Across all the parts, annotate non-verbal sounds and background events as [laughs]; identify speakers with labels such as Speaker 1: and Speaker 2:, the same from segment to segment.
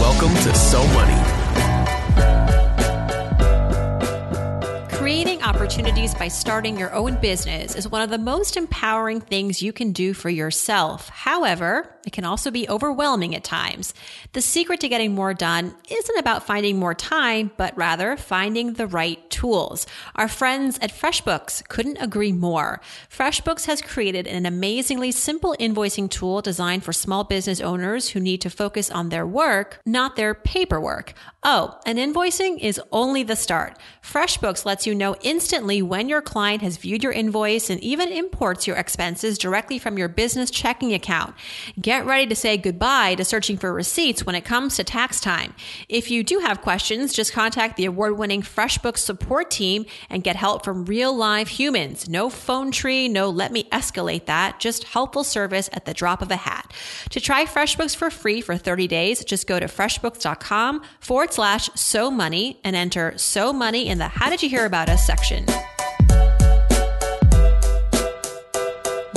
Speaker 1: Welcome to So Money.
Speaker 2: Opportunities by starting your own business is one of the most empowering things you can do for yourself. However, it can also be overwhelming at times. The secret to getting more done isn't about finding more time, but rather finding the right tools. Our friends at FreshBooks couldn't agree more. FreshBooks has created an amazingly simple invoicing tool designed for small business owners who need to focus on their work, not their paperwork. Oh, and invoicing is only the start. FreshBooks lets you know instantly when your client has viewed your invoice and even imports your expenses directly from your business checking account. Get ready to say goodbye to searching for receipts when it comes to tax time. If you do have questions, just contact the award winning FreshBooks support team and get help from real live humans. No phone tree, no let me escalate that, just helpful service at the drop of a hat. To try FreshBooks for free for 30 days, just go to freshbooks.com forward slash so money and enter so money in the how did you hear about us section description.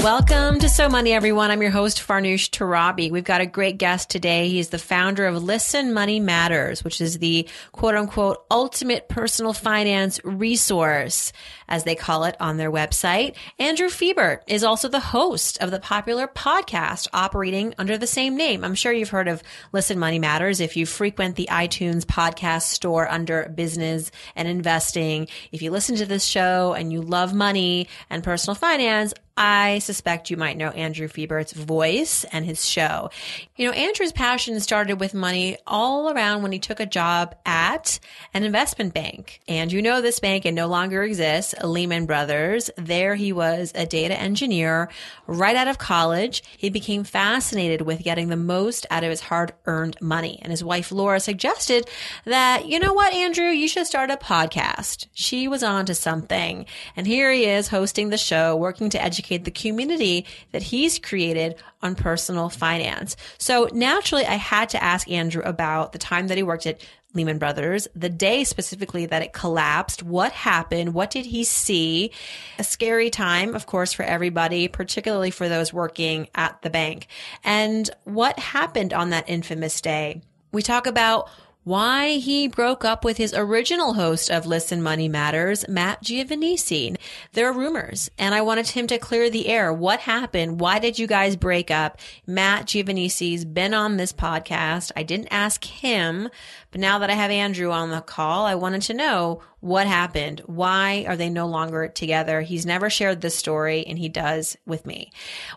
Speaker 2: Welcome to So Money, everyone. I'm your host, Farnoosh Torabi. We've got a great guest today. He's the founder of Listen Money Matters, which is the quote unquote ultimate personal finance resource, as they call it on their website. Andrew Fiebert is also the host of the popular podcast operating under the same name. I'm sure you've heard of Listen Money Matters if you frequent the iTunes podcast store under business and investing. If you listen to this show and you love money and personal finance, I suspect you might know Andrew Fiebert's voice and his show. You know, Andrew's passion started with money all around when he took a job at an investment bank. And you know this bank, it no longer exists, Lehman Brothers. There he was a data engineer right out of college. He became fascinated with getting the most out of his hard earned money. And his wife Laura suggested that, you know what, Andrew, you should start a podcast. She was on to something. And here he is hosting the show, working to educate educate the community that he's created on personal finance. So naturally, I had to ask Andrew about the time that he worked at Lehman Brothers, the day specifically that it collapsed, what happened, what did he see? A scary time, of course, for everybody, particularly for those working at the bank. And what happened on that infamous day? We talk about why he broke up with his original host of Listen Money Matters, Matt Giovanisci. There are rumors, and I wanted him to clear the air. What happened? Why did you guys break up? Matt Giovanisci's been on this podcast. I didn't ask him, but now that I have Andrew on the call, I wanted to know what happened. Why are they no longer together? He's never shared this story and he does with me.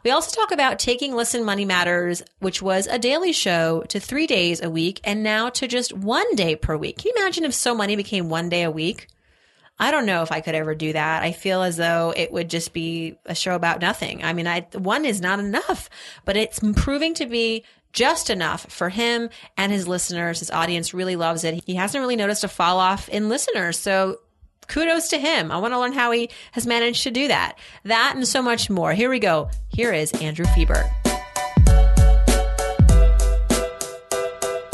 Speaker 2: We also talk about taking Listen Money Matters, which was a daily show to three days a week and now to just one day per week. Can you imagine if So Money became one day a week? I don't know if I could ever do that. I feel as though it would just be a show about nothing. I mean, I, one is not enough, but it's proving to be just enough for him and his listeners. His audience really loves it. He hasn't really noticed a fall off in listeners. So kudos to him. I want to learn how he has managed to do that. That and so much more. Here we go. Here is Andrew Fiebert.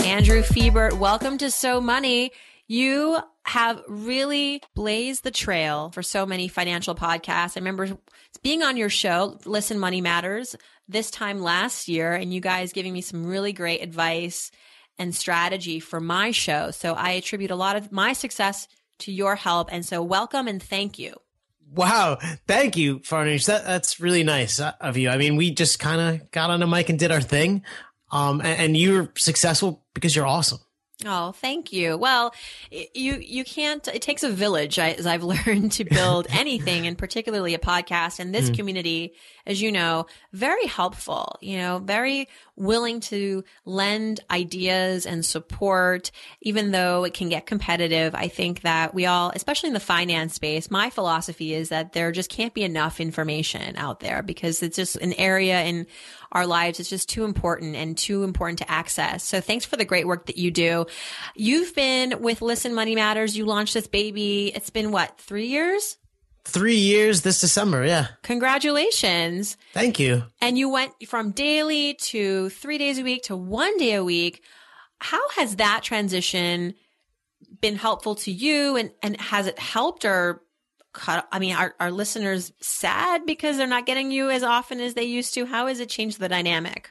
Speaker 2: Andrew Fiebert, welcome to So Money. You have really blazed the trail for so many financial podcasts. I remember being on your show, Listen Money Matters, this time last year, and you guys giving me some really great advice and strategy for my show. So I attribute a lot of my success to your help. And so welcome and thank you.
Speaker 3: Wow. Thank you, Farnish. That, that's really nice of you. I mean, we just kind of got on a mic and did our thing. Um, and, and you're successful because you're awesome.
Speaker 2: Oh, thank you. Well, you you can't. It takes a village, as I've [laughs] learned, to build anything, and particularly a podcast. And this mm. community, as you know, very helpful. You know, very willing to lend ideas and support, even though it can get competitive. I think that we all, especially in the finance space, my philosophy is that there just can't be enough information out there because it's just an area in our lives. It's just too important and too important to access. So thanks for the great work that you do. You've been with Listen Money Matters. You launched this baby. It's been what, three years?
Speaker 3: Three years this December. Yeah.
Speaker 2: Congratulations.
Speaker 3: Thank you.
Speaker 2: And you went from daily to three days a week to one day a week. How has that transition been helpful to you? And, and has it helped or cut? I mean, are, are listeners sad because they're not getting you as often as they used to? How has it changed the dynamic?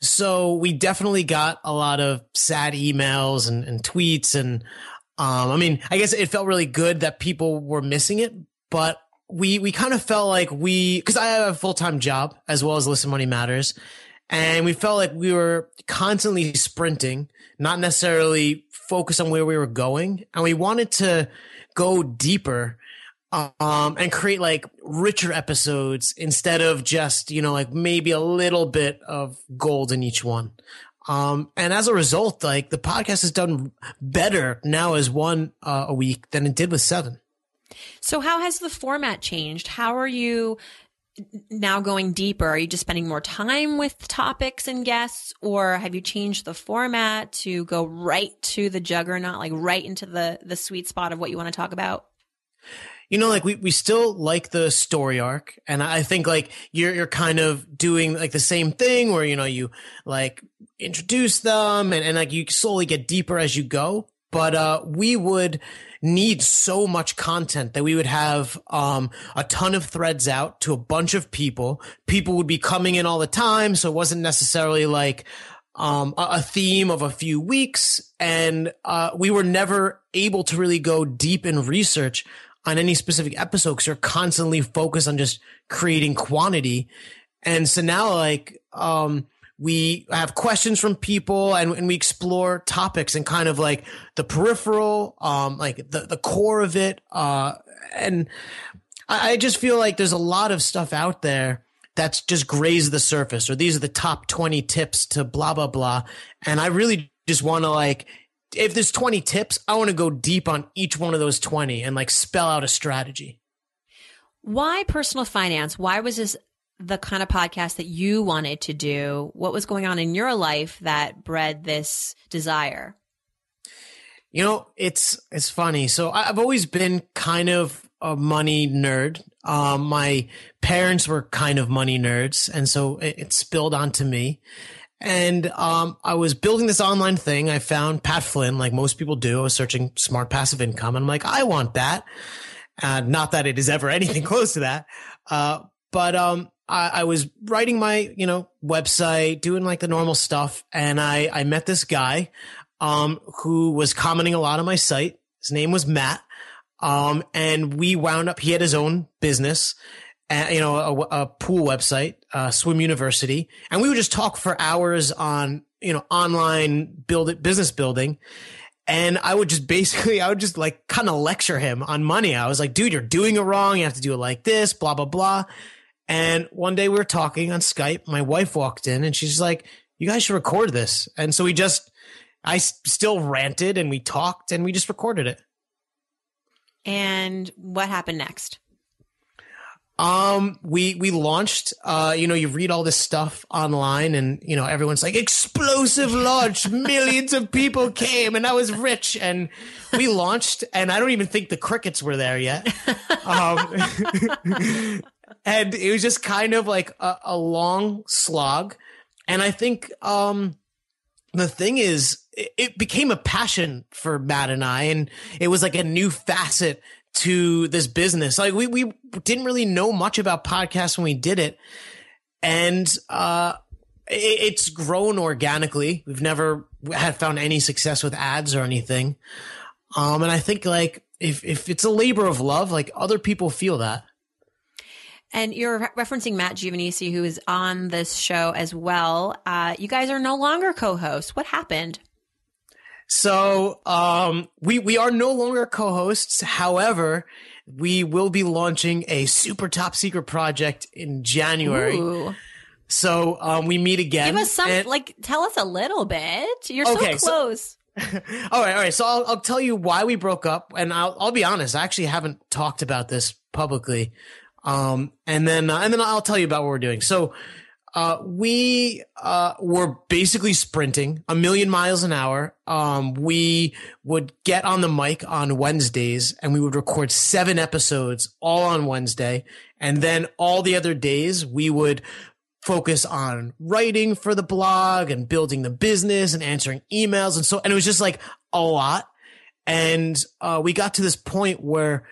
Speaker 3: So we definitely got a lot of sad emails and, and tweets. And, um, I mean, I guess it felt really good that people were missing it, but we, we kind of felt like we, cause I have a full time job as well as Listen Money Matters. And we felt like we were constantly sprinting, not necessarily focused on where we were going. And we wanted to go deeper um, and create like richer episodes instead of just, you know, like maybe a little bit of gold in each one. Um, and as a result, like the podcast has done better now as one uh, a week than it did with seven.
Speaker 2: So how has the format changed? How are you now going deeper? Are you just spending more time with topics and guests or have you changed the format to go right to the juggernaut, like right into the, the sweet spot of what you want to talk about?
Speaker 3: you know, like we, we still like the story arc. And I think like you're, you're kind of doing like the same thing where, you know, you like introduce them and, and like you slowly get deeper as you go. But, uh, we would need so much content that we would have, um, a ton of threads out to a bunch of people. People would be coming in all the time. So it wasn't necessarily like, um, a, theme of a few weeks and, uh, we were never able to really go deep in research on any specific episode because you're constantly focused on just creating quantity. And so now like, um, we have questions from people and, and we explore topics and kind of like the peripheral, um, like the, the core of it. Uh, and I, I just feel like there's a lot of stuff out there that's just grazed the surface or these are the top 20 tips to blah, blah, blah. And I really just want to like if there's 20 tips, I want to go deep on each one of those 20 and like spell out a strategy.
Speaker 2: Why personal finance? Why was this the kind of podcast that you wanted to do? What was going on in your life that bred this desire?
Speaker 3: You know, it's it's funny. So I've always been kind of a money nerd. Um, my parents were kind of money nerds, and so it, it spilled onto me. And um, I was building this online thing. I found Pat Flynn, like most people do. I was searching smart passive income. And I'm like, I want that. Uh, not that it is ever [laughs] anything close to that. Uh, but um, I, I, was writing my, you know, website, doing like the normal stuff. And I, I met this guy um, who was commenting a lot on my site. His name was Matt. Um, and we wound up, he had his own business you know, a, a pool website, uh, Swim University, and we would just talk for hours on, you know, online build it, business building. And I would just [laughs] basically, I would just like kind of lecture him on money. I was like, dude, you're doing it wrong. You have to do it like this, blah, blah, blah. And one day we were talking on Skype. My wife walked in and she's like, you guys should record this. And so we just, I still ranted and we talked and we just recorded it.
Speaker 2: And what happened next?
Speaker 3: Um, we, we launched, uh, you know, you read all this stuff online and, you know, everyone's like explosive launch. [laughs] Millions of people came and I was rich and we launched and I don't even think the crickets were there yet. [laughs] Um, [laughs] and it was just kind of like a, a long slog. And I think, um, the thing is, it became a passion for Matt and I, and it was like a new facet to this business. Like we, we didn't really know much about podcasts when we did it. And, uh, it, it's grown organically. We've never had found any success with ads or anything. Um, and I think like if, if it's a labor of love, like other people feel that.
Speaker 2: And you're referencing Matt Giovanisci, who is on this show as well. Uh, you guys are no longer co-hosts. What happened?
Speaker 3: So um, we we are no longer co-hosts. However, we will be launching a super top secret project in January. Ooh. So um, we meet again.
Speaker 2: Give us some, and, like, tell us a little bit. You're okay, so close.
Speaker 3: So, [laughs] all right, all right. So I'll, I'll tell you why we broke up, and I'll I'll be honest. I actually haven't talked about this publicly, um, and then uh, and then I'll tell you about what we're doing. So Uh, we uh, were basically sprinting a million miles an hour. Um, we would get on the mic on Wednesdays and we would record seven episodes all on Wednesday. And then all the other days we would focus on writing for the blog and building the business and answering emails. And so, and it was just like a lot. And uh, we got to this point where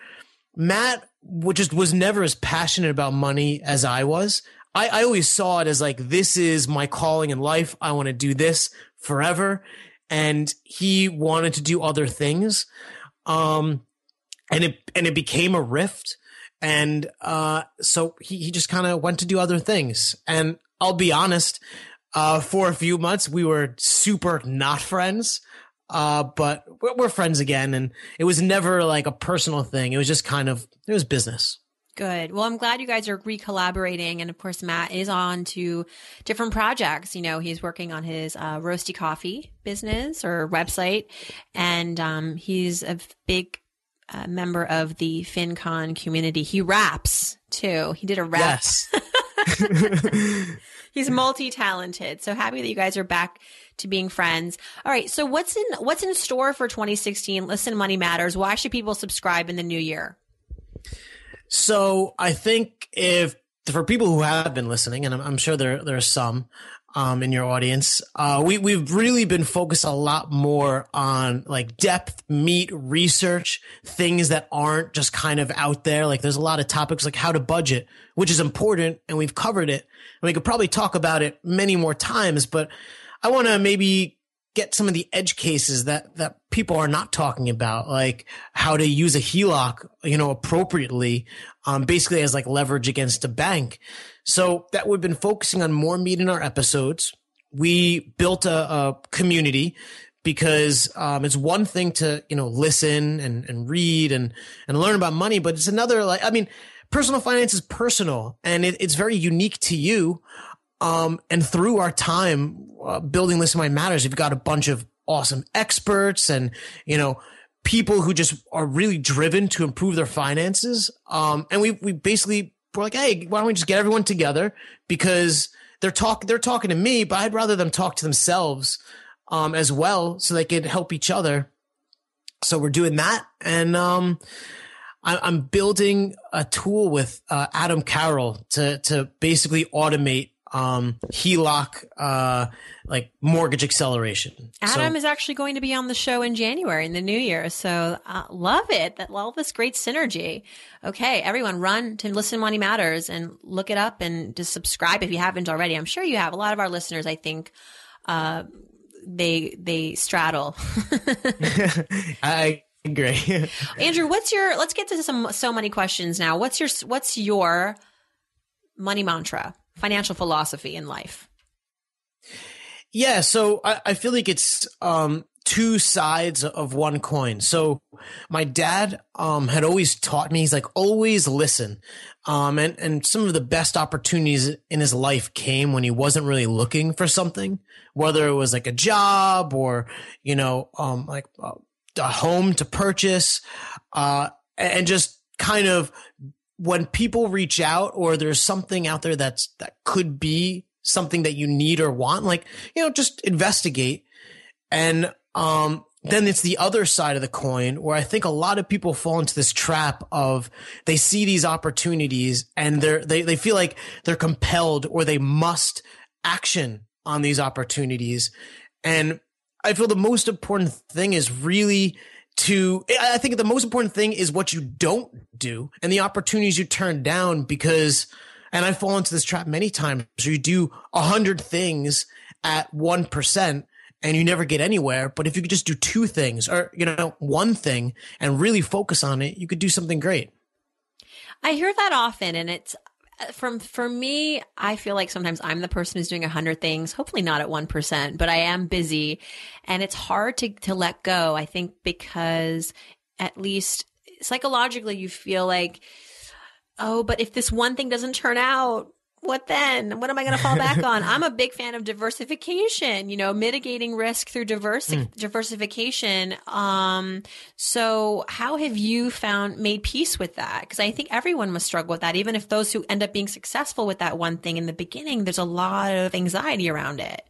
Speaker 3: Matt just was never as passionate about money as I was. I, I always saw it as like, this is my calling in life. I want to do this forever. And he wanted to do other things. Um, and it, and it became a rift. And, uh, so he, he just kind of went to do other things. And I'll be honest, uh, for a few months, we were super not friends. Uh, but we're, we're friends again. And it was never like a personal thing. It was just kind of, it was business.
Speaker 2: Good. Well, I'm glad you guys are re-collaborating, and of course, Matt is on to different projects. You know, he's working on his uh, roasty coffee business or website, and um, he's a big uh, member of the FinCon community. He raps too. He did a rap.
Speaker 3: Yes. [laughs]
Speaker 2: he's multi-talented. So happy that you guys are back to being friends. All right. So what's in what's in store for 2016? Listen, money matters. Why should people subscribe in the new year?
Speaker 3: So I think if for people who have been listening, and I'm, I'm sure there there are some um, in your audience, uh, we we've really been focused a lot more on like depth, meat, research, things that aren't just kind of out there. Like there's a lot of topics like how to budget, which is important, and we've covered it. And we could probably talk about it many more times, but I want to maybe get some of the edge cases that that people are not talking about, like how to use a HELOC, you know, appropriately, um, basically as like leverage against a bank. So that we've been focusing on more meat in our episodes. We built a, a community because um, it's one thing to you know listen and, and read and and learn about money, but it's another like I mean, personal finance is personal and it, it's very unique to you. Um, and through our time uh, building Listen Money Matters, we've got a bunch of awesome experts and, you know, people who just are really driven to improve their finances. Um, and we, we basically were like, Hey, why don't we just get everyone together? Because they're talk, they're talking to me, but I'd rather them talk to themselves, um, as well so they could help each other. So we're doing that. And, um, I'm building a tool with uh, Adam Carroll to to basically automate um, HELOC, uh, like mortgage acceleration.
Speaker 2: Adam so, is actually going to be on the show in January in the new year. So uh, love it. That all this great synergy. Okay. Everyone run to listen money matters and look it up and just subscribe if you haven't already. I'm sure you have a lot of our listeners. I think, uh, they, they straddle. [laughs] [laughs]
Speaker 3: I agree. [laughs]
Speaker 2: Andrew, what's your, let's get to some, so many questions now. What's your, what's your money mantra? Financial philosophy in life?
Speaker 3: Yeah, so I, I feel like it's um, two sides of one coin. So my dad um, had always taught me, he's like, always listen. Um, and, and some of the best opportunities in his life came when he wasn't really looking for something, whether it was like a job or, you know, um, like uh, a home to purchase, uh, and just kind of when people reach out or there's something out there that's that could be something that you need or want, like, you know, just investigate. And um then it's the other side of the coin where I think a lot of people fall into this trap of they see these opportunities and they're they, they feel like they're compelled or they must action on these opportunities. And I feel the most important thing is really to I think the most important thing is what you don't do and the opportunities you turn down because and I fall into this trap many times where you do a hundred things at one percent and you never get anywhere. But if you could just do two things or you know one thing and really focus on it, you could do something great.
Speaker 2: I hear that often, and it's from for me, I feel like sometimes I'm the person who's doing a hundred things, hopefully not at 1%, but I am busy and it's hard to, to let go. I think because at least psychologically you feel like, oh, but if this one thing doesn't turn out, what then? What am I going to fall [laughs] back on? I'm a big fan of diversification, you know, mitigating risk through mm. diversification. Um, so how have you found made peace with that? Because I think everyone must struggle with that. Even if those who end up being successful with that one thing in the beginning, there's a lot of anxiety around it.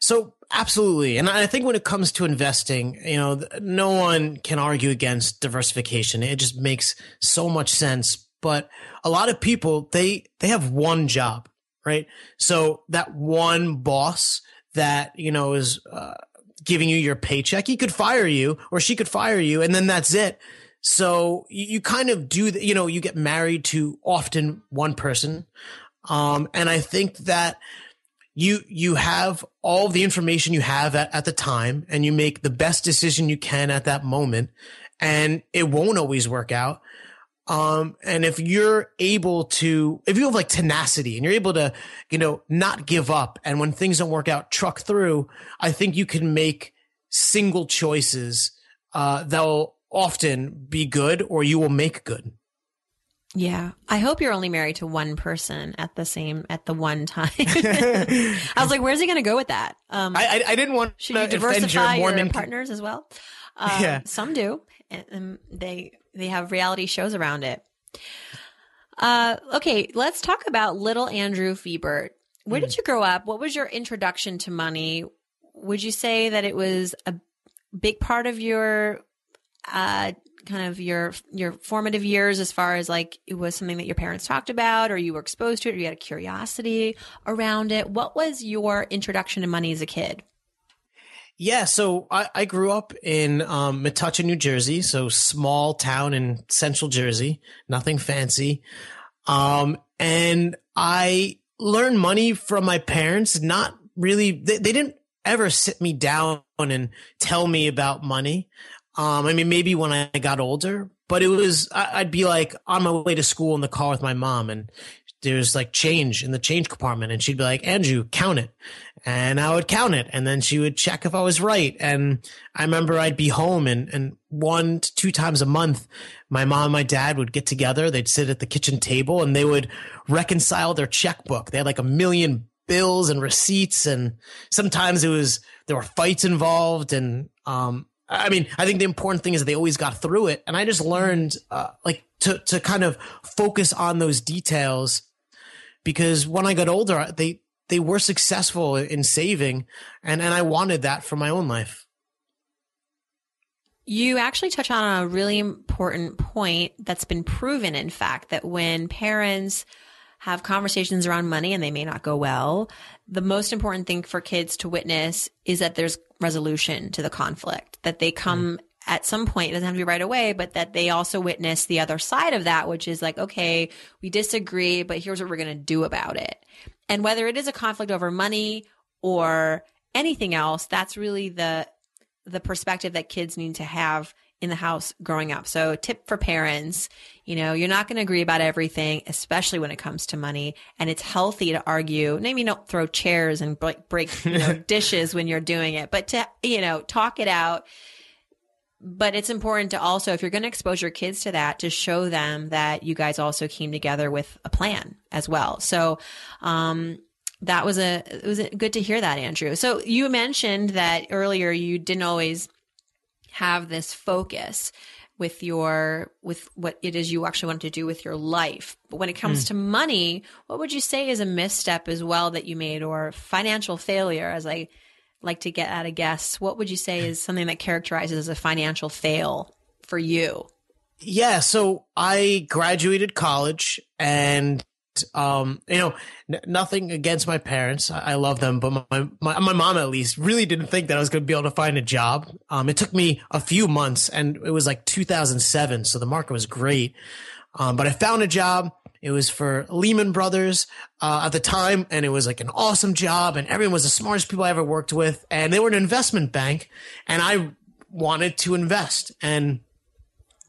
Speaker 3: So absolutely. And I think when it comes to investing, you know, no one can argue against diversification. It just makes so much sense. But a lot of people, they, they have one job, right? So that one boss that, you know, is, uh, giving you your paycheck, he could fire you or she could fire you and then that's it. So you, kind of do, the, you know, you get married to often one person. Um, and I think that, you you have all the information you have at, at the time and you make the best decision you can at that moment and it won't always work out um, and if you're able to, if you have like tenacity and you're able to, you know, not give up and when things don't work out, truck through, I think you can make single choices, uh, that will often be good or you will make good.
Speaker 2: Yeah. I hope you're only married to one person at the same, at the one time. [laughs] I was like, where's he going to go with that?
Speaker 3: Um, I, I, I didn't want
Speaker 2: should you diversify your, your partners as well? [laughs] Um, yeah. Some do. And they, they have reality shows around it. Uh, okay. Let's talk about little Andrew Fiebert. Where mm. did you grow up? What was your introduction to money? Would you say that it was a big part of your uh, kind of your your formative years as far as like it was something that your parents talked about or you were exposed to it or you had a curiosity around it what was your introduction to money as a kid
Speaker 3: yeah so i, I grew up in um, metuchen new jersey so small town in central jersey nothing fancy. Um, and i learned money from my parents not really they, they didn't ever sit me down and tell me about money. Um, I mean, maybe when I got older, but it was, I'd be like on my way to school in the car with my mom and there's like change in the change compartment and she'd be like, Andrew, count it. And I would count it and then she would check if I was right. And I remember I'd be home and, and one to two times a month, my mom and my dad would get together. They'd sit at the kitchen table and they would reconcile their checkbook. They had like a million bills and receipts. And sometimes it was, there were fights involved. And, um, I mean, I think the important thing is that they always got through it. And I just learned, uh, like to, to kind of focus on those details because when I got older, they, they were successful in saving and, and I wanted that for my own life.
Speaker 2: You actually touch on a really important point that's been proven, in fact, that when parents have conversations around money and they may not go well, the most important thing for kids to witness is that there's resolution to the conflict, that they come mm. At some point, it doesn't have to be right away, but that they also witness the other side of that, which is like, okay, we disagree, but here's what we're going to do about it. And whether it is a conflict over money or anything else, that's really the, the perspective that kids need to have in the house growing up. So tip for parents, you know, you're not going to agree about everything, especially when it comes to money. And it's healthy to argue. Maybe don't throw chairs and break, break you know, [laughs] dishes when you're doing it, but to, you know, talk it out. But it's important to also, if you're going to expose your kids to that, to show them that you guys also came together with a plan as well. So, um, that was a, it was good to hear that, Andrew. So you mentioned that earlier you didn't always have this focus with your with what it is you actually want to do with your life. But when it comes mm. to money, what would you say is a misstep as well that you made or financial failure as I like to get at a guess? What would you say is something that characterizes a financial fail for you?
Speaker 3: Yeah, so I graduated college and um, you know, n- nothing against my parents. I-, I love them, but my, my, my mom at least really didn't think that I was going to be able to find a job. Um, it took me a few months and it was like 2007. So the market was great. Um, but I found a job. It was for Lehman Brothers uh, at the time, and it was like an awesome job, and everyone was the smartest people I ever worked with, and they were an investment bank, and I wanted to invest, and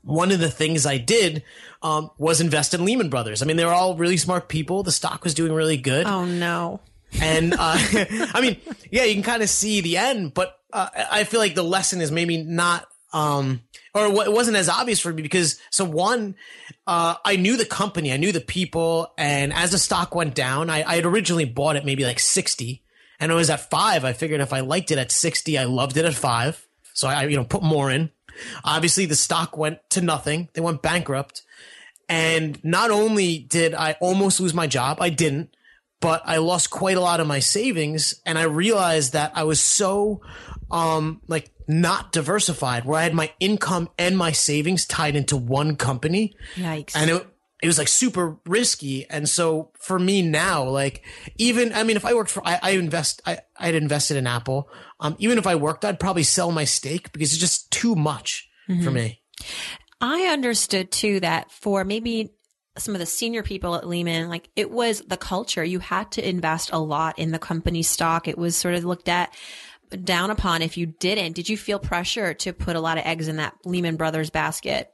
Speaker 3: one of the things I did um, was invest in Lehman Brothers. I mean, they were all really smart people. The stock was doing really good.
Speaker 2: Oh no!
Speaker 3: And uh, [laughs] [laughs] I mean, yeah, you can kind of see the end, but uh, I feel like the lesson is maybe not Um, or it wasn't as obvious for me because so one, uh, I knew the company, I knew the people, and as the stock went down, I, I had originally bought it maybe like 60 and it was at five. I figured if I liked it at 60, I loved it at five. So I, you know, put more in. Obviously the stock went to nothing. They went bankrupt. And not only did I almost lose my job, I didn't, but I lost quite a lot of my savings. And I realized that I was so, um, like not diversified where I had my income and my savings tied into one company.
Speaker 2: Yikes.
Speaker 3: And it, it was like super risky. And so for me now, like even, I mean, if I worked for, I, I invest, I, I had invested in Apple. Um, even if I worked, I'd probably sell my stake because it's just too much mm-hmm. for me.
Speaker 2: I understood too that for maybe some of the senior people at Lehman, like it was the culture. You had to invest a lot in the company stock. It was sort of looked at down upon if you didn't. Did you feel pressure to put a lot of eggs in that Lehman Brothers basket?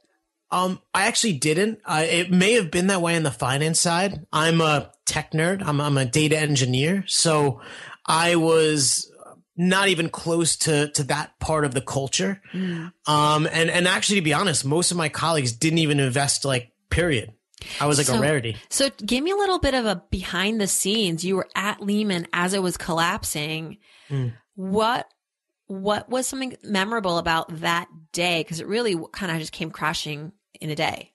Speaker 3: Um, I actually didn't. Uh, it may have been that way on the finance side. I'm a tech nerd. I'm, I'm a data engineer. So I was not even close to, to that part of the culture. Mm. Um, and, and actually, to be honest, most of my colleagues didn't even invest like period. I was like
Speaker 2: so,
Speaker 3: a rarity.
Speaker 2: So give me a little bit of a behind the scenes. You were at Lehman as it was collapsing. Mm. What what was something memorable about that day? Because it really kind of just came crashing in a day.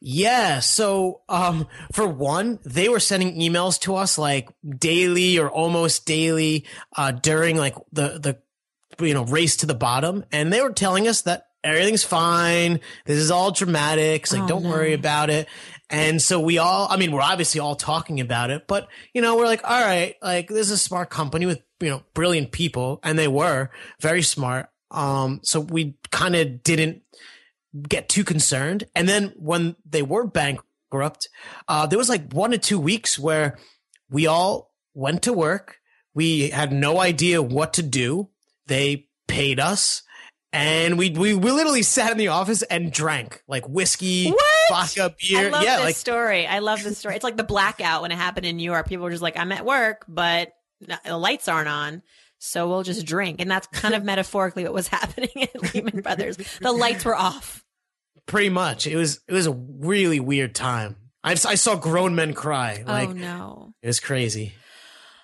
Speaker 3: Yeah. So, um, for one, they were sending emails to us like daily or almost daily, uh, during like the, the, you know, race to the bottom. And they were telling us that everything's fine. This is all dramatic. It's like, oh, don't no. worry about it. And so we all, I mean, we're obviously all talking about it, but you know, we're like, all right, like this is a smart company with, you know, brilliant people and they were very smart. Um, so we kind of didn't get too concerned. And then when they were bankrupt, uh, there was like one or two weeks where we all went to work. We had no idea what to do. They paid us and we, we we literally sat in the office and drank like whiskey, what? vodka, beer.
Speaker 2: I love
Speaker 3: yeah,
Speaker 2: this
Speaker 3: like
Speaker 2: story. I love this story. It's like the blackout when it happened in New York. People were just like, "I'm at work, but the lights aren't on." So we'll just drink. And that's kind of [laughs] metaphorically what was [laughs] happening at Lehman Brothers. The lights were off.
Speaker 3: Pretty much. It was it was a really weird time. I, I saw grown men cry.
Speaker 2: Oh, like, oh no.
Speaker 3: It was crazy.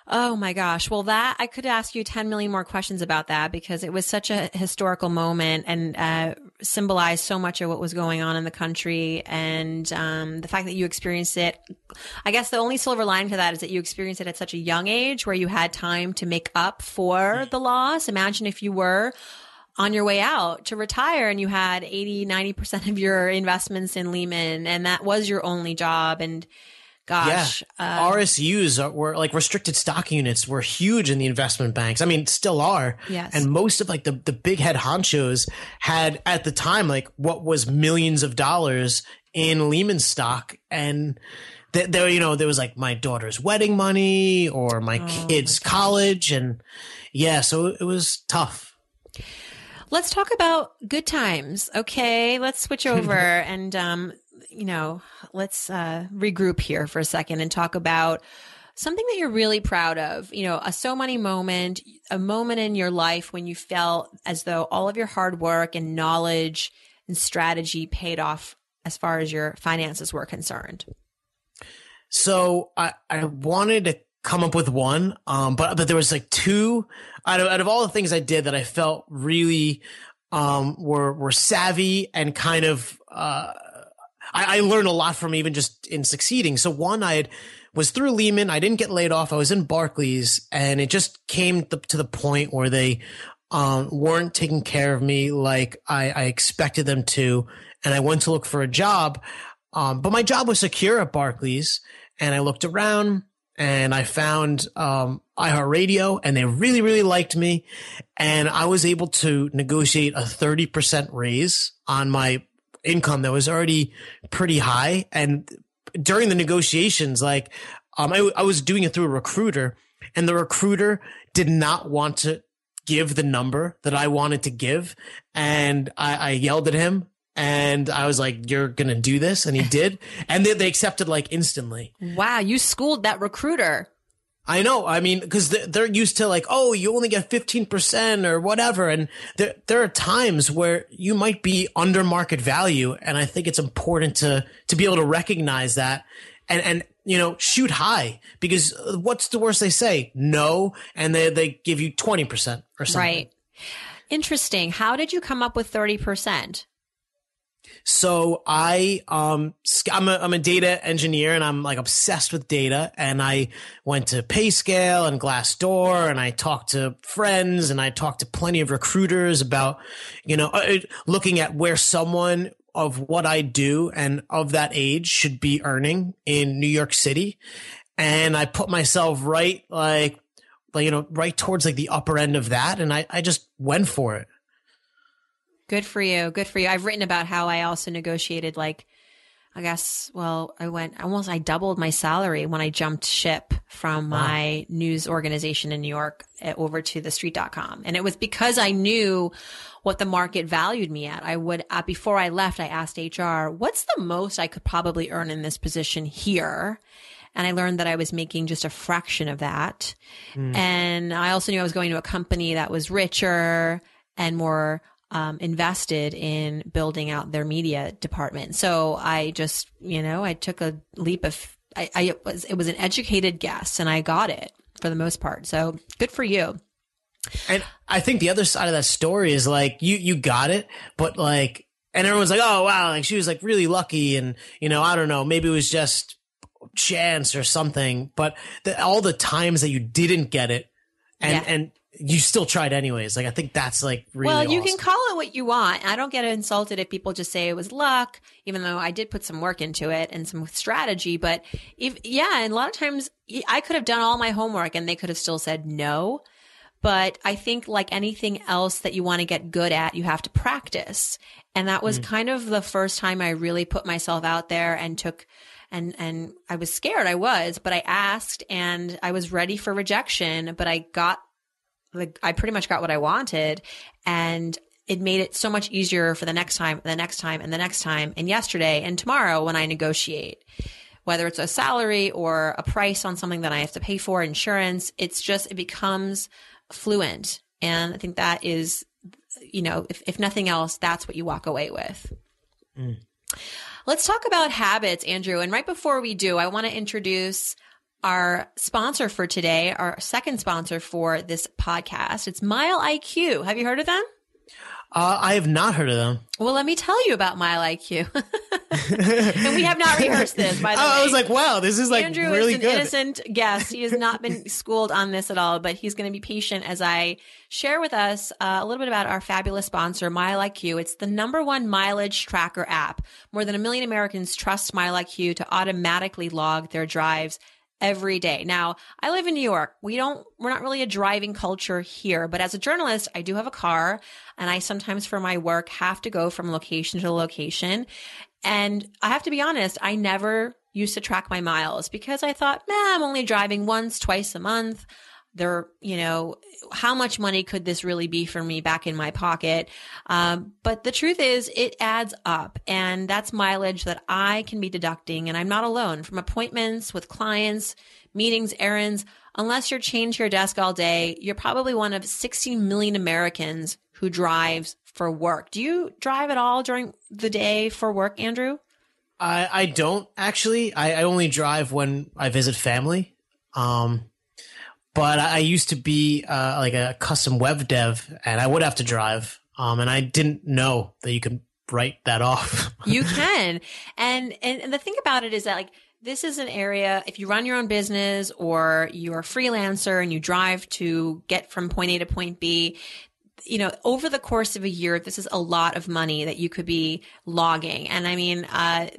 Speaker 2: Oh my gosh. Well, that I could ask you 10 million more questions about that because it was such a historical moment and uh, symbolized so much of what was going on in the country. And um, the fact that you experienced it, I guess the only silver lining to that is that you experienced it at such a young age where you had time to make up for the loss. Imagine if you were on your way out to retire and you had 80, 90% of your investments in Lehman and that was your only job. And Gosh,
Speaker 3: yeah. Uh, RSUs were like restricted stock units were huge in the investment banks. I mean, still are.
Speaker 2: Yes.
Speaker 3: And most of like the, the big head honchos had at the time, like what was millions of dollars in Lehman stock. And th- there, you know, there was like my daughter's wedding money or my oh, kid's my college. And yeah, so it was tough.
Speaker 2: Let's talk about good times. Okay. Let's switch [laughs] over and, um, you know, let's uh, regroup here for a second and talk about something that you're really proud of. You know, a so money moment, a moment in your life when you felt as though all of your hard work and knowledge and strategy paid off as far as your finances were concerned.
Speaker 3: So I, I wanted to come up with one, um, but but there was like two out of out of all the things I did that I felt really um, were were savvy and kind of uh, I, I learned a lot from even just in succeeding. So one, I had was through Lehman. I didn't get laid off. I was in Barclays, and it just came to, to the point where they um, weren't taking care of me like I, I, expected them to, and I went to look for a job. Um, but my job was secure at Barclays, and I looked around and I found um, iHeartRadio, and they really, really liked me, and I was able to negotiate a thirty percent raise on my income that was already pretty high. And during the negotiations, like, um, I, I was doing it through a recruiter and the recruiter did not want to give the number that I wanted to give. And I, I yelled at him and I was like, "You're gonna do this," and he [laughs] did, and they, they accepted like instantly.
Speaker 2: Wow, you schooled that recruiter.
Speaker 3: I know. I mean, because they're used to like, oh, you only get 15% or whatever. And there, there are times where you might be under market value. And I think it's important to, to be able to recognize that and, and, you know, shoot high because uh, what's the worst they say? No. And they, they give you 20% or something.
Speaker 2: Right. Interesting. How did you come up with 30%?
Speaker 3: So I, um, I'm a, I'm a data engineer and I'm like obsessed with data. And I went to Payscale and Glassdoor and I talked to friends and I talked to plenty of recruiters about, you know, uh, looking at where someone of what I do and of that age should be earning in New York City. And I put myself right like, like, you know, right towards like the upper end of that. And I, I just went for it.
Speaker 2: Good for you. Good for you. I've written about how I also negotiated like I guess, well, I went almost, I doubled my salary when I jumped ship from wow. my news organization in New York eh, over to TheStreet.com. And it was because I knew what the market valued me at. I would, uh, before I left, I asked HR, what's the most I could probably earn in this position here? And I learned that I was making just a fraction of that. Mm. And I also knew I was going to a company that was richer and more um, invested in building out their media department. So I just, you know, I took a leap of, I, I it was, it was an educated guess and I got it for the most part. So good for you.
Speaker 3: And I think the other side of that story is like, you, you got it, but like, and everyone's like, oh, wow, like she was like really lucky. And, you know, I don't know, maybe it was just chance or something, but the, all the times that you didn't get it and, yeah. and you still tried anyways. Like I think that's like really
Speaker 2: well. You
Speaker 3: awesome.
Speaker 2: can call it what you want. I don't get insulted if people just say it was luck, even though I did put some work into it and some strategy. But if yeah, and a lot of times I could have done all my homework and they could have still said no. But I think like anything else that you want to get good at, you have to practice. And that was mm. kind of the first time I really put myself out there and took and and I was scared I was but I asked and I was ready for rejection but I got like I pretty much got what I wanted and it made it so much easier for the next time, the next time, and the next time, and yesterday and tomorrow when I negotiate. Whether it's a salary or a price on something that I have to pay for, insurance, it's just, it becomes fluent. And I think that is, you know, if, if nothing else, that's what you walk away with. Mm. Let's talk about habits, Andrew. And right before we do, I want to introduce our sponsor for today, our second sponsor for this podcast. It's MileIQ. Have you heard of them?
Speaker 3: Uh, I have not heard of them.
Speaker 2: Well, let me tell you about MileIQ. [laughs] and we have not rehearsed this, by the [laughs] oh, way.
Speaker 3: I was like, wow, this is like
Speaker 2: Andrew
Speaker 3: really
Speaker 2: is an
Speaker 3: good.
Speaker 2: innocent guest. He has not been [laughs] schooled on this at all, but he's going to be patient as I share with us uh, a little bit about our fabulous sponsor, MileIQ. It's the number one mileage tracker app. More than a million Americans trust MileIQ to automatically log their drives every day. Now, I live in New York. We don't, we're not really a driving culture here, but as a journalist, I do have a car and I sometimes for my work have to go from location to location. And I have to be honest, I never used to track my miles because I thought, man, I'm only driving once, twice a month there, you know, how much money could this really be for me back in my pocket? Um, but the truth is it adds up and that's mileage that I can be deducting and I'm not alone from appointments with clients, meetings, errands. Unless you're chained to your desk all day, you're probably one of 60 million Americans who drives for work. Do you drive at all during the day for work, Andrew?
Speaker 3: I, I don't actually. I, I only drive when I visit family. Um, but I used to be uh, like a custom web dev, and I would have to drive. Um, and I didn't know that you could write that off. [laughs]
Speaker 2: you can, and, and and the thing about it is that like this is an area if you run your own business or you're a freelancer and you drive to get from point A to point B, you know, over the course of a year, this is a lot of money that you could be logging. And I mean, uh,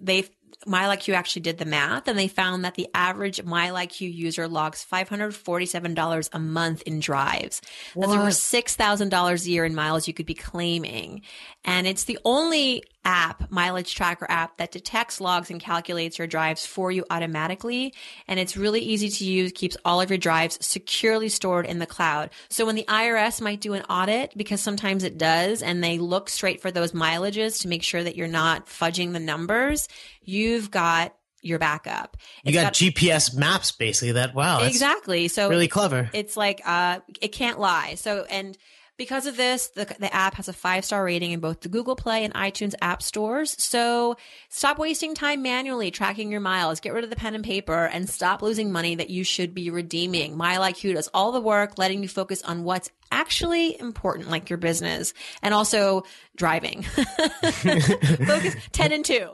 Speaker 2: they've MileIQ actually did the math and they found that the average MileIQ user logs $547 a month in drives. That's what? over $6,000 a year in miles you could be claiming. And it's the only app, mileage tracker app that detects logs and calculates your drives for you automatically. And it's really easy to use, keeps all of your drives securely stored in the cloud. So when the IRS might do an audit, because sometimes it does, and they look straight for those mileages to make sure that you're not fudging the numbers, you've got your backup.
Speaker 3: You got, GPS maps basically that wow.
Speaker 2: exactly. So
Speaker 3: Really clever.
Speaker 2: it's like uh it can't lie so and because of this the, the app has a five star rating in both the google play and itunes app stores. So stop wasting time manually tracking your miles. Get rid of the pen and paper and stop losing money that you should be redeeming. MileIQ does all the work letting you focus on what's actually important like your business and also driving. [laughs] Focus 10 and 2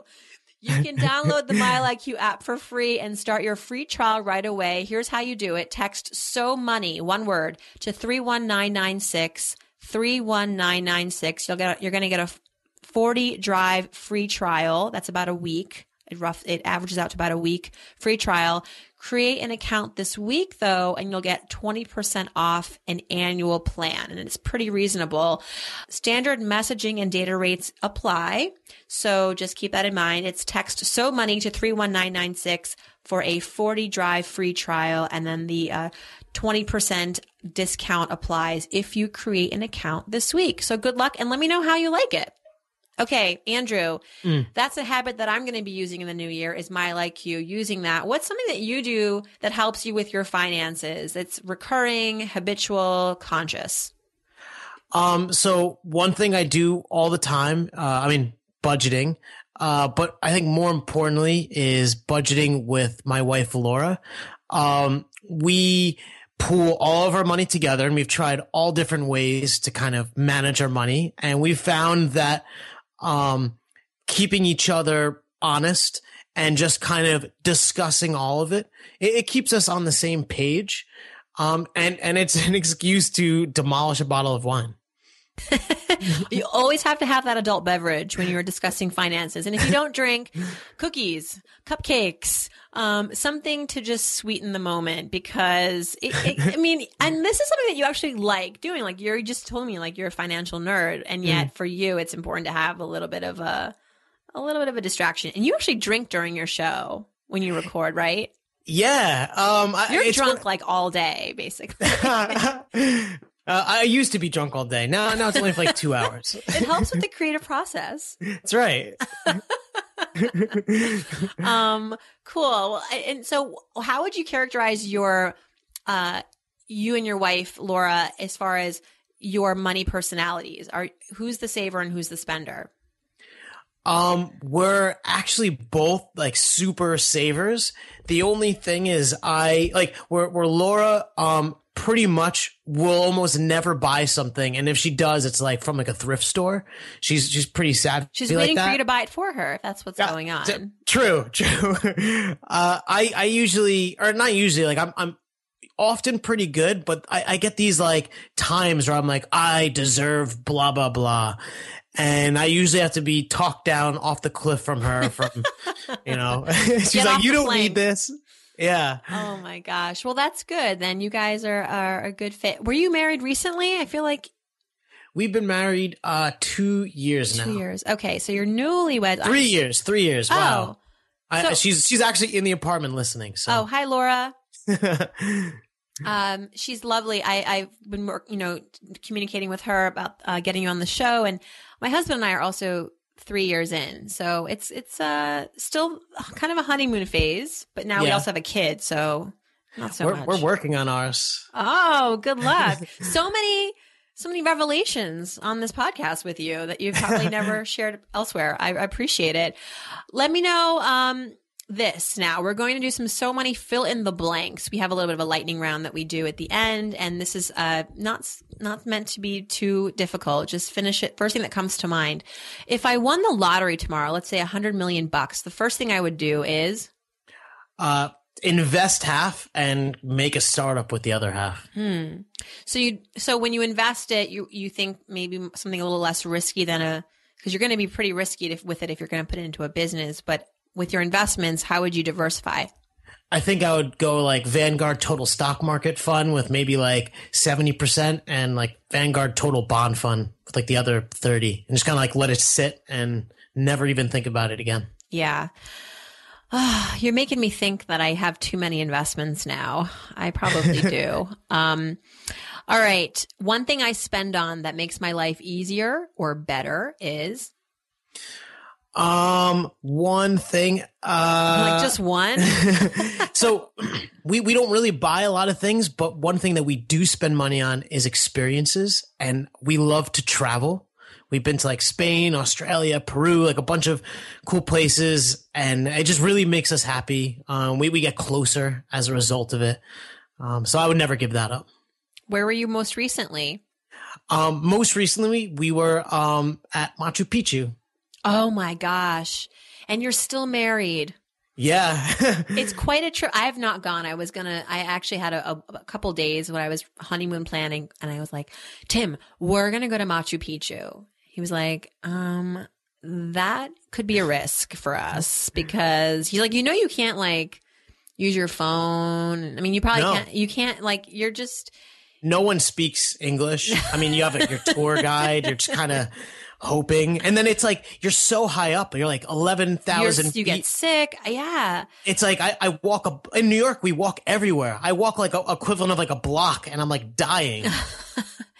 Speaker 2: you can download the MileIQ app for free and start your free trial right away. Here's how you do it. Text so money, one word, to 31996, 31996. You'll get, you're going to get a 40 drive free trial. That's about a week. It rough, it averages out to about a week free trial. Create an account this week though, and you'll get 20% off an annual plan. And it's pretty reasonable. Standard messaging and data rates apply. So just keep that in mind. It's text so money to 31996 for a 40 drive free trial. And then the, uh, 20% discount applies if you create an account this week. So good luck and let me know how you like it. Okay, Andrew, that's a habit that I'm going to be using in the new year is my like you using that. What's something that you do that helps you with your finances? It's recurring, habitual, conscious.
Speaker 3: Um, so one thing I do all the time, uh, I mean, budgeting, uh, but I think more importantly is budgeting with my wife, Laura. Um, we pool all of our money together and we've tried all different ways to kind of manage our money. And we found that, um, keeping each other honest and just kind of discussing all of it, it, it keeps us on the same page. Um, and, and it's [laughs] an excuse to demolish a bottle of wine. [laughs]
Speaker 2: You always have to have that adult beverage when you're discussing finances. And if you don't drink, cookies, cupcakes, um, something to just sweeten the moment because it, it, I mean, and this is something that you actually like doing. Like you just told me, like you're a financial nerd, and yet for you, it's important to have a little bit of a, a little bit of a distraction. And you actually drink during your show when you record, right?
Speaker 3: Yeah. Um, I-
Speaker 2: You're drunk like all day, basically. [laughs] [laughs]
Speaker 3: uh, I used to be drunk all day. Now, now it's only for like two hours. [laughs]
Speaker 2: it helps with the creative process.
Speaker 3: That's right. [laughs]
Speaker 2: um cool and so how would you characterize your uh you and your wife laura as far as your money personalities are who's the saver and who's the spender
Speaker 3: Um, we're actually both like super savers. The only thing is I like where where Laura um pretty much will almost never buy something and if she does it's like from like a thrift store. She's she's pretty sad.
Speaker 2: she's
Speaker 3: like
Speaker 2: waiting
Speaker 3: that.
Speaker 2: for you to buy it for her if that's what's
Speaker 3: Yeah,
Speaker 2: going on
Speaker 3: t- True, [laughs] true. uh, I I usually or not usually like I'm I'm often pretty good, but I, I get these like times where I'm like I deserve blah blah blah, and I usually have to be talked down off the cliff from her from [laughs] you know [laughs] she's
Speaker 2: Get
Speaker 3: like you don't
Speaker 2: plank."
Speaker 3: need this. Yeah.
Speaker 2: oh my gosh well that's good then you guys are are a good fit were you married recently i feel like
Speaker 3: We've been married uh two years
Speaker 2: two
Speaker 3: now.
Speaker 2: years okay so you're newlywed.
Speaker 3: Three years. Three years. Wow. I,
Speaker 2: so-
Speaker 3: she's she's actually in the apartment listening. So
Speaker 2: oh hi laura [laughs] Um, she's lovely. I, I've been, work, you know, communicating with her about uh, getting you on the show, and my husband and I are also three years in, so it's it's uh still kind of a honeymoon phase. But now we also have a kid, so not so
Speaker 3: we're
Speaker 2: much.
Speaker 3: we're working on ours.
Speaker 2: Oh, good [laughs] luck! so many, so many revelations on this podcast with you that you've probably [laughs] never shared elsewhere. I, I appreciate it. Let me know. Um, this now we're going to do some so money fill in the blanks we have a little bit of a lightning round that we do at the end and this is uh not not meant to be too difficult just finish it first thing that comes to mind if i won the lottery tomorrow let's say a hundred million bucks the first thing i would do is
Speaker 3: Uh, invest half and make a startup with the other half.
Speaker 2: Hmm. So you so when you invest it, you you think maybe something a little less risky than a because you're going to be pretty risky if, with it if you're going to put it into a business. But with your investments, how would you diversify?
Speaker 3: I think I would go like Vanguard Total Stock Market Fund with maybe like 70% and like Vanguard Total Bond Fund with like the other 30 and just kind of like let it sit and never even think about it again.
Speaker 2: Yeah. Ah, [sighs] you're making me think that I have too many investments now. I probably [laughs] do. Um, all right. One thing I spend on that makes my life easier or better is
Speaker 3: Um, one thing. Uh,
Speaker 2: like just one? [laughs]
Speaker 3: so we we don't really buy a lot of things, but one thing that we do spend money on is experiences, and we love to travel. We've been to like Spain, Australia, Peru, like a bunch of cool places, and it just really makes us happy. Um, we we get closer as a result of it. Um, so I would never give that up.
Speaker 2: Where were you most recently?
Speaker 3: Um, most recently, we were um at Machu Picchu.
Speaker 2: Oh my gosh! And you're still married.
Speaker 3: Yeah. [laughs]
Speaker 2: it's quite a trip. I have not gone. I was gonna. I actually had a, a, a, couple days when I was honeymoon planning, and I was like, "Tim, we're gonna go to Machu Picchu." He was like, "Um, that could be a risk for us because he's like, you know, you can't like use your phone. I mean, you probably
Speaker 3: No.
Speaker 2: can't. You can't like. You're just
Speaker 3: no one speaks English. I mean, you have like, your tour guide. You're just kind of hoping, and then it's like you're so high up. You're like eleven
Speaker 2: you're,
Speaker 3: thousand
Speaker 2: you
Speaker 3: feet.
Speaker 2: get sick. Yeah.
Speaker 3: it's like I, I walk a, in New York. We walk everywhere. I walk like a equivalent of like a block, and I'm like dying. [laughs]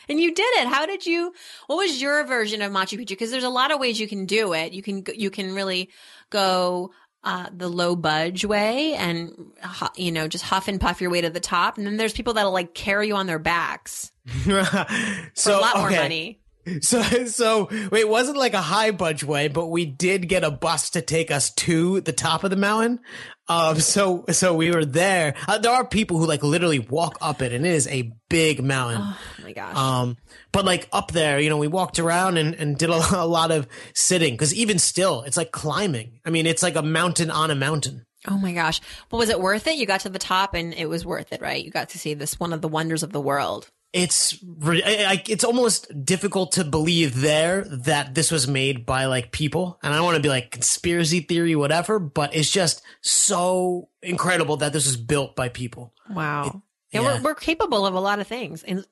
Speaker 2: And you did it. How did you? What was your version of Machu Picchu? Because there's a lot of ways you can do it. You can you can really go uh, the low budge way, and you know just huff and puff your way to the top. And then there's people that'll like carry you on their backs
Speaker 3: so [laughs]
Speaker 2: for a lot more money. [laughs]
Speaker 3: So, so it wasn't like a high budge way, but we did get a bus to take us to the top of the mountain. Um, so, so we were there. Uh, there are people who like literally walk up it, and it is a big mountain.
Speaker 2: Oh my gosh.
Speaker 3: Um, but like up there, you know, we walked around and, and did a, [laughs] a lot of sitting because even still, it's like climbing. I mean, it's like a mountain on a mountain.
Speaker 2: oh my gosh. But was it worth it? You got to the top, and it was worth it, right? You got to see this one of the wonders of the world.
Speaker 3: It's I, it's almost difficult to believe there that this was made by like people, and I don't want to be like conspiracy theory, whatever. But it's just so incredible that this was built by people.
Speaker 2: Wow. yeah,
Speaker 3: yeah.
Speaker 2: We're, we're capable of a lot of things. And,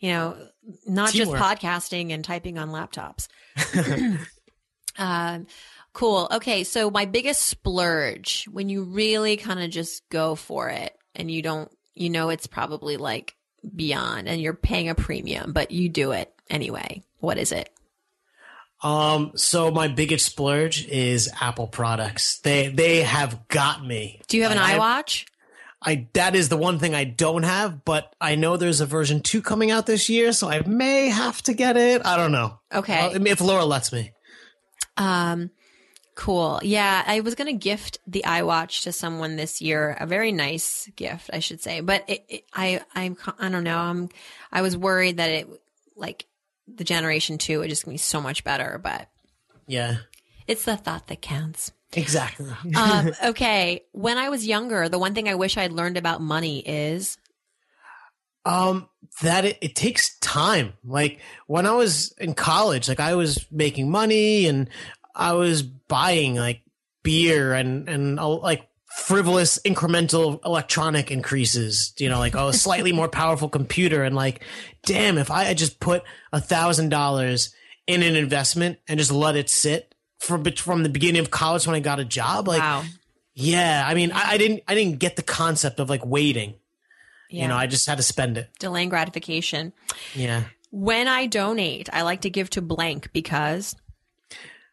Speaker 2: you know, not
Speaker 3: Teamwork.
Speaker 2: just podcasting and typing on laptops. [laughs] um, cool. Okay. So, my biggest splurge when you really kind of just go for it and you don't, you know, it's probably like beyond and you're paying a premium, but you do it anyway. What is it?
Speaker 3: Um, so my biggest splurge is Apple products. They they have got me.
Speaker 2: Do you have an
Speaker 3: I-
Speaker 2: iWatch?
Speaker 3: I that is the one thing I don't have, but I know there's a version two coming out this year, so I may have to get it. I don't know.
Speaker 2: Okay.
Speaker 3: Uh, if Laura lets me.
Speaker 2: Um, cool. Yeah, I was gonna gift the iWatch to someone this year. A very nice gift, I should say. But it, it, I, I'm, I don't know. I'm, I was worried that it, like, the generation two would just be so much better. But
Speaker 3: Yeah,
Speaker 2: it's the thought that counts.
Speaker 3: exactly. [laughs]
Speaker 2: Um, [laughs] okay. When I was younger, the one thing I wish I'd learned about money is
Speaker 3: um, that it, it takes time. Like when I was in college, like I was making money and I was buying like beer and and uh, like frivolous incremental electronic increases. You know, like oh, a slightly more powerful computer and like, damn, if I had just put a thousand dollars in an investment and just let it sit from from the beginning of college when I got a job, like.
Speaker 2: wow.
Speaker 3: Yeah, I mean, I, I didn't, I didn't get the concept of like waiting.
Speaker 2: Yeah.
Speaker 3: You know, I just had to spend it.
Speaker 2: delaying gratification.
Speaker 3: Yeah,
Speaker 2: When I donate, I like to give to blank because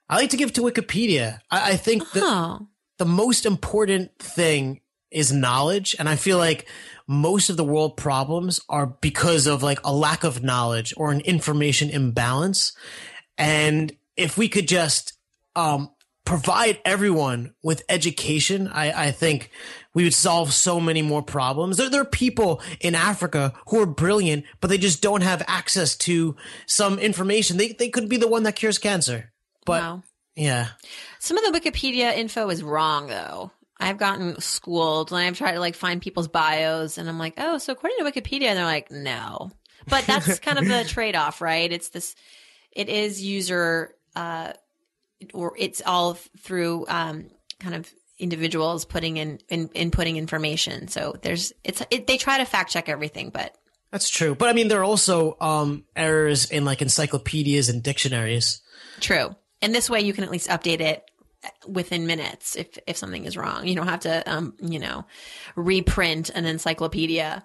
Speaker 3: I like to give to Wikipedia. I, I think the
Speaker 2: oh,
Speaker 3: the most important thing is knowledge, and I feel like most of the world problems are because of like a lack of knowledge or an information imbalance. And if we could just um, provide everyone with education, I, I think we would solve so many more problems. There, there are people in Africa who are brilliant, but they just don't have access to some information. They, they could be the one that cures cancer. But
Speaker 2: wow.
Speaker 3: yeah,
Speaker 2: Some of the Wikipedia info is wrong though. I've gotten schooled and I've tried to like find people's bios and I'm like, oh, so according to Wikipedia, and they're like, no. But that's [laughs] kind of the trade off, right? It's this, it is user, uh, or it's all through, um, kind of individuals putting in, in inputting information. So there's, it's, it, they try to fact check everything, but
Speaker 3: that's true. But I mean, there are also um, errors in like encyclopedias and dictionaries.
Speaker 2: True. And this way you can at least update it within minutes if if something is wrong. You don't have to um, you know, reprint an encyclopedia.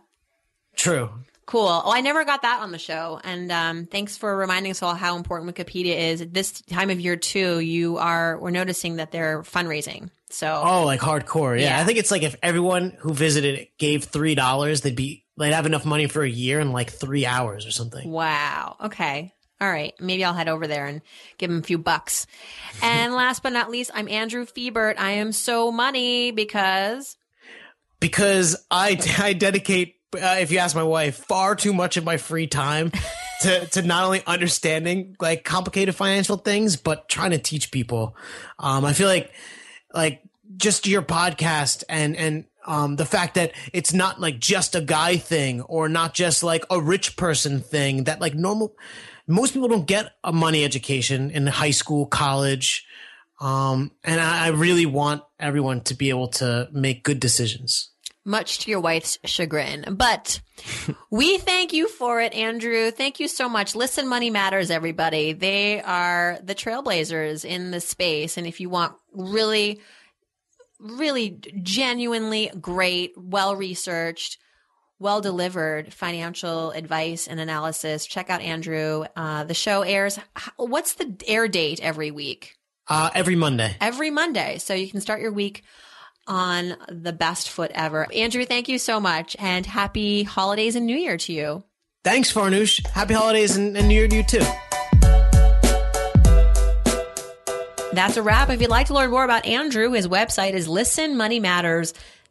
Speaker 3: True.
Speaker 2: Cool. Oh, I never got that on the show. And um, thanks for reminding us all how important Wikipedia is. At this time of year too, you are we're noticing that they're fundraising. So
Speaker 3: Oh, like hardcore. Yeah.
Speaker 2: Yeah.
Speaker 3: I think it's like if everyone who visited it gave three dollars, they'd be they'd have enough money for a year in like three hours or something.
Speaker 2: Wow. Okay. All right. Maybe I'll head over there and give him a few bucks. And last but not least, I'm Andrew Fiebert. I am so money because
Speaker 3: Because I [laughs] I dedicate uh, if you ask my wife, far too much of my free time [laughs] to to not only understanding like complicated financial things, but trying to teach people. Um, I feel like like just your podcast and and um, the fact that it's not like just a guy thing or not just like a rich person thing that like normal most people don't get a money education in high school college um, and I, I really want everyone to be able to make good decisions
Speaker 2: much to your wife's chagrin. But we thank you for it, Andrew. Thank you so much. Listen, Money Matters, everybody. They are the trailblazers in the space. And if you want really, really genuinely great, well researched, well delivered financial advice and analysis, check out Andrew. Uh, the show airs. What's the air date every week?
Speaker 3: uh, every monday
Speaker 2: Every Monday. So you can start your week on the best foot ever. Andrew, thank you so much and happy holidays and New Year to you.
Speaker 3: Thanks, Farnoosh. Happy holidays and, and New Year to you too.
Speaker 2: That's a wrap. If you'd like to learn more about Andrew, his website is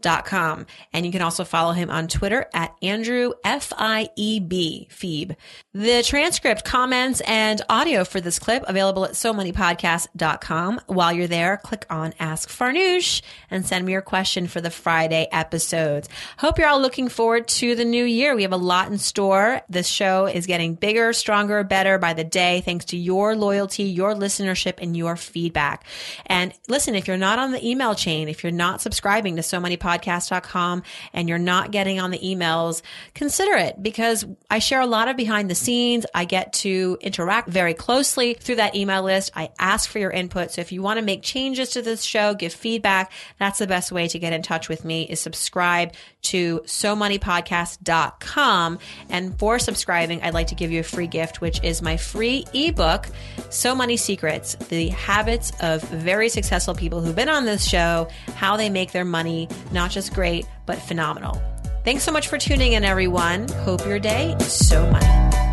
Speaker 2: listenmoneymatters.com. And you can also follow him on Twitter at Andrew F I E B Phoebe. The transcript, comments, and audio for this clip available at so many somoneypodcast.com. While you're there, click on Ask Farnoosh and send me your question for the Friday episodes. Hope you're all looking forward to the new year. We have a lot in store. This show is getting bigger, stronger, better by the day, thanks to your loyalty, your listenership, and your feedback. And listen, if you're not on the email chain, if you're not subscribing to so many podcasts.com and you're not getting on the emails, consider it because I share a lot of behind the scenes. I get to interact very closely through that email list. I ask for your input. So if you want to make changes to this show, give feedback, that's the best way to get in touch with me is subscribe to so moneypodcast.com. And for subscribing, I'd like to give you a free gift, which is my free ebook, So Money Secrets, the habits of very successful people who've been on this show, how they make their money not just great, but phenomenal. Thanks so much for tuning in, everyone. Hope your day is so money.